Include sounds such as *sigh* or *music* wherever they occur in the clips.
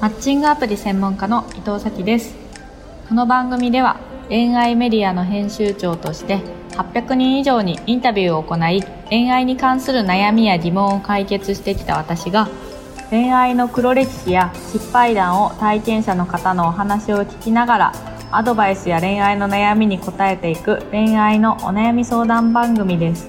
マッチングアプリ専門家の伊藤咲です。この番組では恋愛メディアの編集長として800人以上にインタビューを行い恋愛に関する悩みや疑問を解決してきた私が恋愛の黒歴史や失敗談を体験者の方のお話を聞きながらアドバイスや恋愛の悩みに答えていく恋愛のお悩み相談番組です。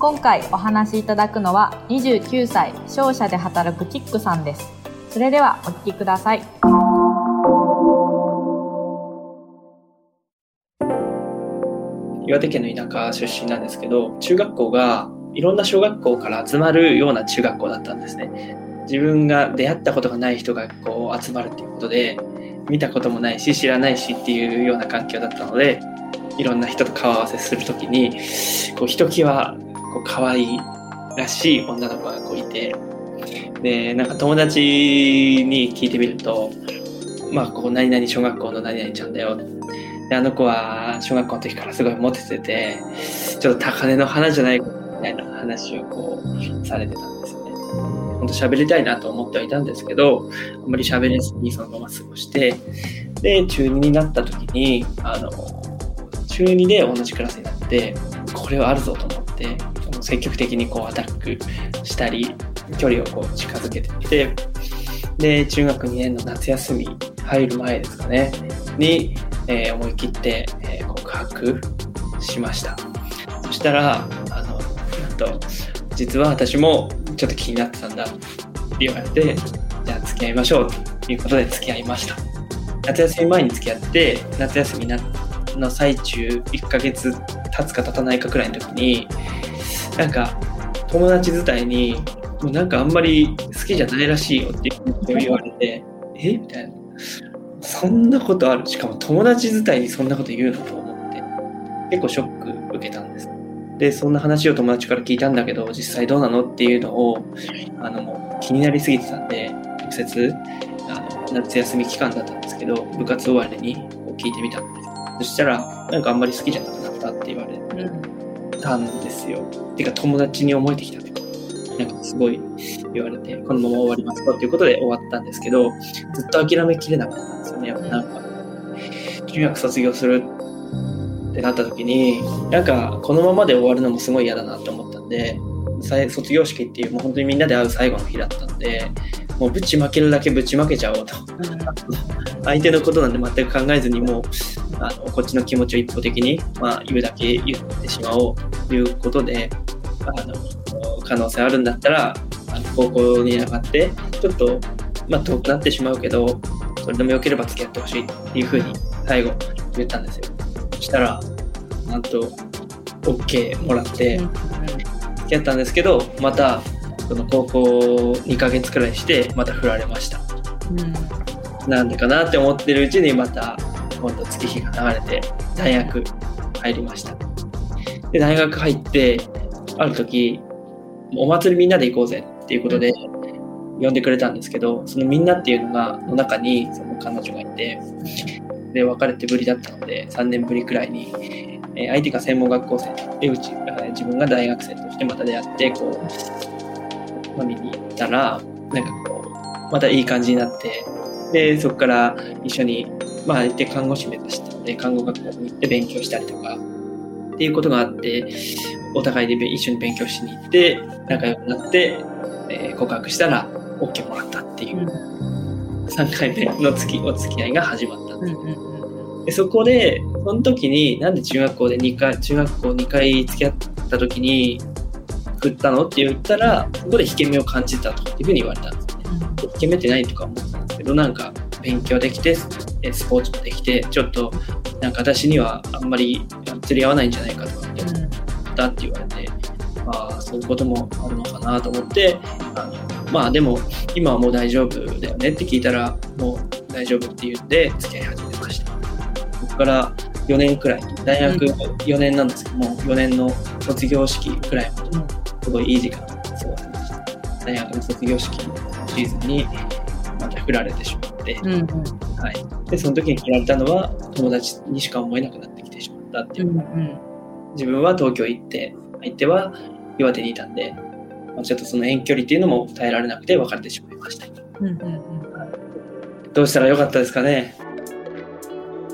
今回お話しいただくのは29歳商社で働くキックさんです。それではお聞きください。岩手県の田舎出身なんですけど中学校がいろんな小学校から集まるような中学校だったんですね。自分が出会ったことがない人がこう集まるっていうことで見たこともないし知らないしっていうような環境だったのでいろんな人と顔合わせする時にこうひときわこう可愛いらしい女の子がこういてでなんか友達に聞いてみるとまあここ何々小学校の何々ちゃんだよであの子は小学校の時からすごいモテててちょっと高嶺の花じゃないみたいな話をこうされてたんですよね。本当喋りたいなと思ってはいたんですけどあんまり喋れずにそのまま過ごしてで中2になった時にあの中2で同じクラスになってこれはあるぞと思って積極的にこうアタックしたり距離をこう近づけていてで中学2年の夏休み入る前ですかね。に、えー、思い切って、えー、告白しました。そしたらあのなんと実は私もちょっと気になってたんだ。って言われてじゃあ付き合いましょう。ということで付き合いました。夏休み前に付き合って夏休みの最中1ヶ月経つか経たないかくらいの時になんか友達伝いにもうなんかあんまり好きじゃないらしいよって言われてえ？みたいな。そんなことある？しかも友達伝いにそんなこと言うのと思って。結構ショック受けたんです。でそんな話を友達から聞いたんだけど実際どうなのっていうのをあの気になりすぎてたんで直接あの夏休み期間だったんですけど部活終わりに聞いてみたんです。そしたらなんかあんまり好きじゃなくなったって言われたんですよ。てか友達に思えてきたなんかすごい言われて、このまま終わりますかっていうことで終わったんですけど、ずっと諦めきれなかったんですよね。やっぱなんか、中学卒業するってなった時に、なんかこのままで終わるのもすごい嫌だなって思ったんで、卒業式っていうもう本当にみんなで会う最後の日だったんで、もうぶちまけるだけぶちまけちゃおうと。相手のことなんで全く考えずにもうあのこっちの気持ちを一方的に、まあ、言うだけ言ってしまおうということであの可能性あるんだったら高校に上がってちょっと、まあ、遠くなってしまうけどそれでもよければ付き合ってほしいっていうふうに最後言ったんですよ。そしたらなんと OK もらって付き合ったんですけどまたその高校2ヶ月くらいしてまた振られました、うん、なんでかなって思ってるうちにまた今度月日が流れて大学入りました。で大学入ってある時お祭りみんなで行こうぜっていうことで呼んでくれたんですけどそのみんなっていうのがの中にその彼女がいてで別れてぶりだったので3年ぶりくらいに、え相手が専門学校生でうち自分が大学生としてまた出会ってこう飲みに行ったらなんかこうまたいい感じになってでそこから一緒にまあ相手看護師目指したので看護学校に行って勉強したりとかっていうことがあってお互いで一緒に勉強しに行って仲良くなって、えー、告白したら OK もらったっていう3回目の月お付き合いが始まったんです、うん、でそこでその時になんで中学校で2回中学校2回付き合った時に振ったのって言ったらそこで引け目を感じたとっていうふうに言われたんです。ね、うん、引け目って何とか思ったんですけどなんか勉強できてスポーツもできてちょっとなんか私にはあんまり釣り合わないんじゃないかとかったって言われて、ああそういうこともあるのかなと思ってあのまあでも今はもう大丈夫だよねって聞いたらもう大丈夫って言って付き合い始めました。そこから4年くらい大学4年なんですけども4年の卒業式くらいまですごいいい時間を過ごせました。大学の卒業式のシーズンにまた振られてしまって、うんうん、はい、でその時に振られたのは友達にしか思えなくなってきてしまったっていう、うんうん、自分は東京行って相手は岩手にいたんで、まあ、ちょっとその遠距離っていうのも耐えられなくて別れてしまいました。うんうんうん。どうしたらよかったですかね？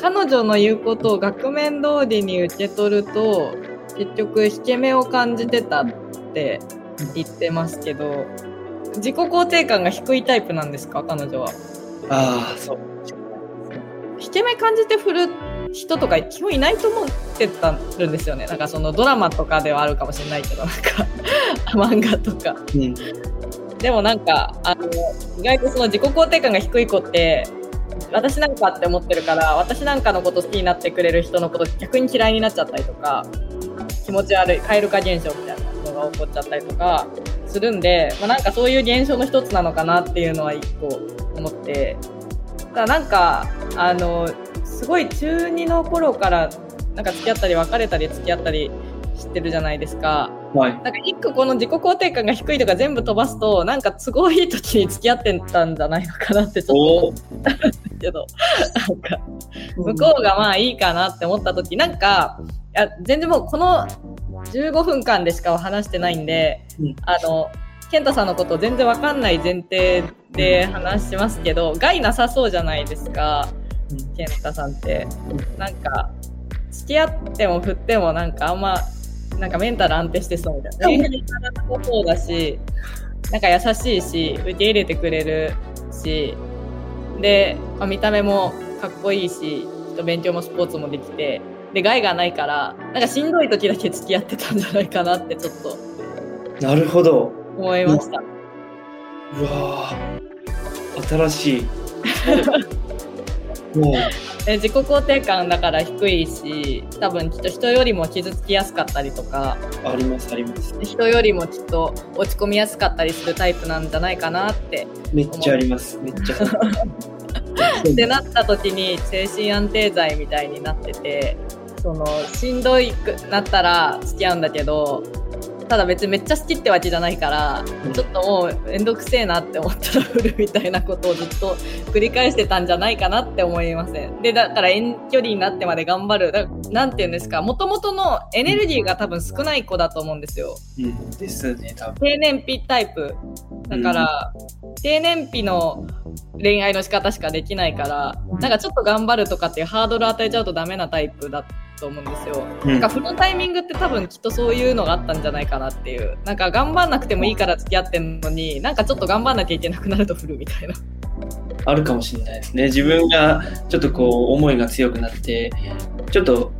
彼女の言うことを額面通りに受け取ると結局引け目を感じてたって言ってますけど自己肯定感が低いタイプなんですか？彼女は。ああそう。引け目感じて振る人とか基本いないと思ってたるんですよね。なんかそのドラマとかではあるかもしれないけどなんか *laughs* 漫画とか、うん、でもなんかあの意外とその自己肯定感が低い子って私なんかって思ってるから私なんかのこと好きになってくれる人のこと逆に嫌いになっちゃったりとか気持ち悪い蛙化現象みたいなのが起こっちゃったりとかするんで、まあ、なんかそういう現象の一つなのかなっていうのは一個思って。だなんかあのすごい中2の頃からなんか付き合ったり別れたり付き合ったりしてるじゃないですか。はい。なんか一個この自己肯定感が低いとか全部飛ばすと、なんか都合いい時に付き合ってたんじゃないのかなってちょっと思ったんですけど、なんか、向こうがまあいいかなって思った時、なんか、いや全然もうこの15分間でしか話してないんで、うん、あの、健太さんのこと全然わかんない前提で話しますけど、害なさそうじゃないですか、健太さんって。なんか、付き合っても振ってもなんかあんまなんかメンタル安定してそうみたいな。恋愛体もそうだし、なんか優しいし、受け入れてくれるし、で、まあ、見た目もかっこいいし、勉強もスポーツもできて、で、害がないから、なんかしんどい時だけ付き合ってたんじゃないかなってちょっと。なるほど。思いました。うわ新しい。*laughs* もう自己肯定感だから低いし多分きっと人よりも傷つきやすかったりとか。ありますあります。人よりもきっと落ち込みやすかったりするタイプなんじゃないかなってめっちゃあります。めっちゃ *laughs* ってなった時に精神安定剤みたいになっててそのしんどいくなったら付き合うんだけどただ別にめっちゃ好きってわけじゃないから、うん、ちょっともうめんどくせえなって思ったら振るみたいなことをずっと繰り返してたんじゃないかなって思いません。で、だから遠距離になってまで頑張る。だなんて言うんですか、もともとのエネルギーが多分少ない子だと思うんですよ。うん、ですね、多分。低燃費タイプ。だから、うん、低燃費の恋愛の仕方しかできないから、なんかちょっと頑張るとかっていうハードル与えちゃうとダメなタイプだと思うんですよ。うん、なんか振るタイミングって多分きっとそういうのがあったんじゃないかなっていう。なんか頑張んなくてもいいから付き合ってんのに、なんかちょっと頑張んなきゃいけなくなると振るみたいな。あるかもしれないですね。自分がちょっとこう思いが強くなって、ちょっと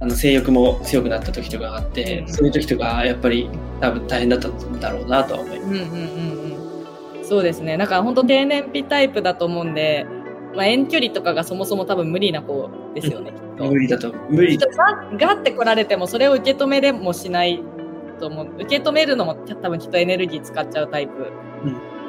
あの性欲も強くなった時とかがあって、うん、そういう時とかやっぱり多分大変だったんだろうなとは思います。うんうんうんうん、そうですね。なんか本当低燃費タイプだと思うんで、まあ、遠距離とかがそもそも多分無理な子ですよね。無理だと無理。がガって来られてもそれを受け止めれもしないと思う。受け止めるのも多分きっとエネルギー使っちゃうタイプ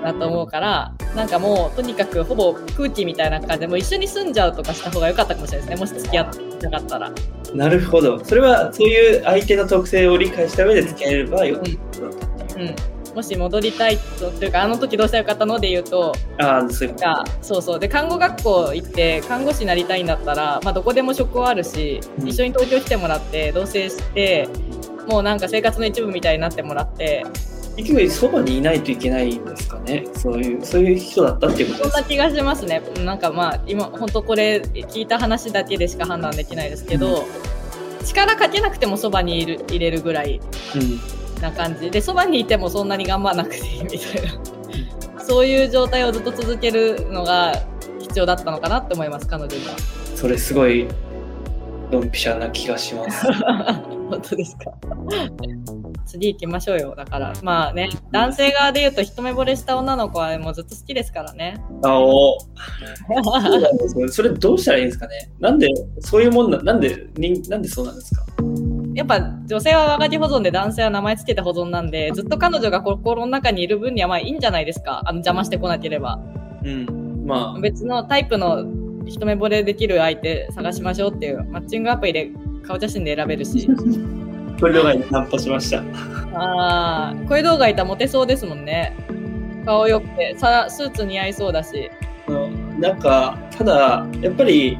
だと思うから、うん、なんかもうとにかくほぼ空気みたいな感じでもう一緒に住んじゃうとかした方が良かったかもしれないですね。もし付き合ってなかったら。なるほど。それはそういう相手の特性を理解した上で付き合えればよかった。うん、うんもし戻りたいとというかあの時どうしたらよかったので言うとあそうそうそう。で看護学校行って看護師になりたいんだったら、まあ、どこでも職はあるし、うん、一緒に東京来てもらって同棲してもうなんか生活の一部みたいになってもらって。結局そばにいないといけないんですかね。そういうそういう人だったっていうことですそんな気がしますね。なんかまあ今本当これ聞いた話だけでしか判断できないですけど、うん、力かけなくてもそばにいる入れるぐらい、うんな感じでそばにいてもそんなに頑張らなくていいみたいな。そういう状態をずっと続けるのが必要だったのかなって思います彼女にはそれすごいドンピシャな気がします。*laughs* 本当ですか？次行きましょうよだから。まあね男性側で言うと一目惚れした女の子はもうずっと好きですからね。あお。それどうしたらいいんですかね？なんでそういうもんななんでなんでそうなんですか？やっぱ女性は和書き保存で男性は名前つけて保存なんで、ずっと彼女が心の中にいる分にはまあいいんじゃないですか。あの邪魔してこなければ。うん。まあ。別のタイプの一目惚れできる相手探しましょうっていうマッチングアプリで顔写真で選べるし。声動画にナンパしました。ああ、声動画いたらモテそうですもんね。顔よくて、さスーツ似合いそうだし。なんか、ただ、やっぱり、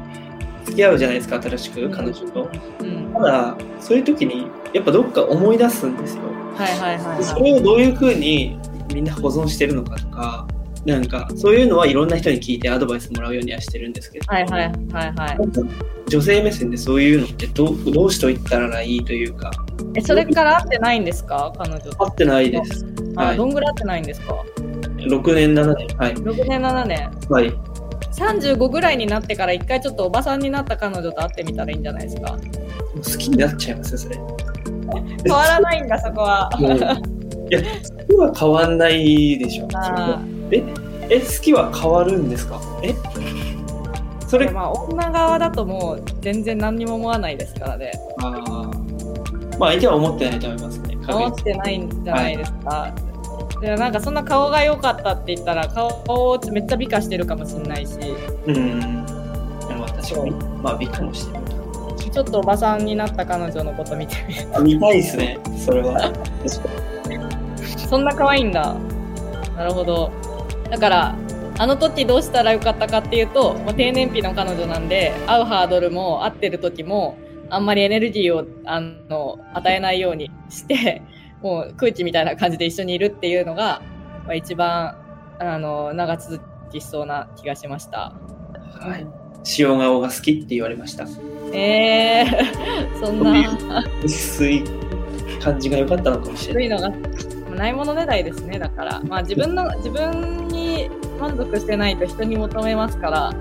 付き合うじゃないですか、新しく、彼女と。うん、ただ、そういう時に、やっぱどっか思い出すんですよ。はいはいはい、はい、それをどういうふうにみんな保存してるのかとか、なんかそういうのはいろんな人に聞いてアドバイスもらうようにはしてるんですけど、はいはいはいはい。女性目線でそういうのってどうどうしといったらいいというかえ、それから会ってないんですか？彼女と。合ってないです。あ、はいどんぐらい会ってないんですか？6年7年はい ?6 年7年。はい35ぐらいになってから一回ちょっとおばさんになった彼女と会ってみたらいいんじゃないですか？好きになっちゃいますよそれ。も変わらないんだ、そこは。ういや好きは変わんないでしょ。あええ好きは変わるんですか？え？それーまあ、女側だともう全然何にも思わないですからね。あーまあ相手は思ってないと思いますね。思ってないんじゃないですか。でもなんかそんな顔が良かったって言ったら顔をめっちゃ美化してるかもしれないしうん。でも確かにまあ美かもしれない。ちょっとおばさんになった彼女のこと見てみるあ見たいですね。それは。そんな可愛いんだなるほどだからあの時どうしたらよかったかっていうともう低燃費の彼女なんで会うハードルも会ってる時もあんまりエネルギーをあの与えないようにしてもう空気みたいな感じで一緒にいるっていうのが、まあ、一番あの長続きしそうな気がしました。にはい。塩顔が好きって言われました。えー、そんな薄い感じが良かったのかもしれない。古いのがないものねだりですねだからまあ自分の自分に満足してないと人に求めますから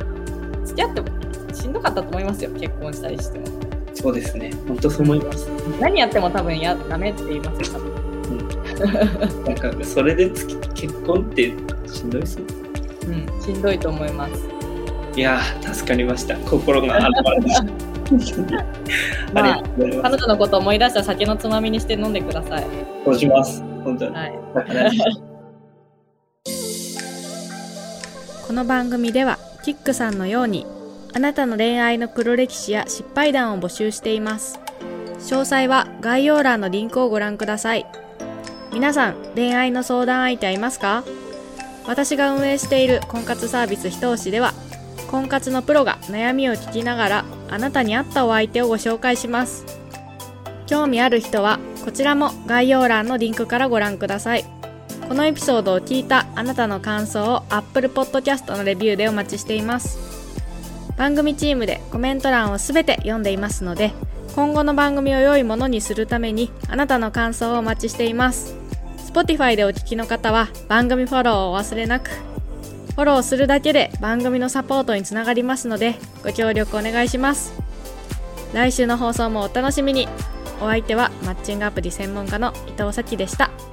付き合ってもしんどかったと思いますよ結婚したりしてもそうですね。本当そう思います。何やっても多分やダメって言いますよ多分なんかそれで結婚ってしんどいですね。うんしんどいと思いますいやー助かりました。心が洗われました。*laughs* ます。彼女のことを思い出したら酒のつまみにして飲んでくださいそうします。本当に。はい *laughs* この番組ではキックさんのようにあなたの恋愛の黒歴史や失敗談を募集しています詳細は概要欄のリンクをご覧ください皆さん恋愛の相談相手はいますか？私が運営している婚活サービスひと押しでは婚活のプロが悩みを聞きながらあなたに合ったお相手をご紹介します。興味ある人はこちらも概要欄のリンクからご覧ください。このエピソードを聞いたあなたの感想を Apple Podcast のレビューでお待ちしています。番組チームでコメント欄をすべて読んでいますので今後の番組を良いものにするためにあなたの感想をお待ちしています。Spotify でお聞きの方は番組フォローをお忘れなく。フォローするだけで番組のサポートにつながりますのでご協力お願いします来週の放送もお楽しみにお相手はマッチングアプリ専門家の伊藤咲でした。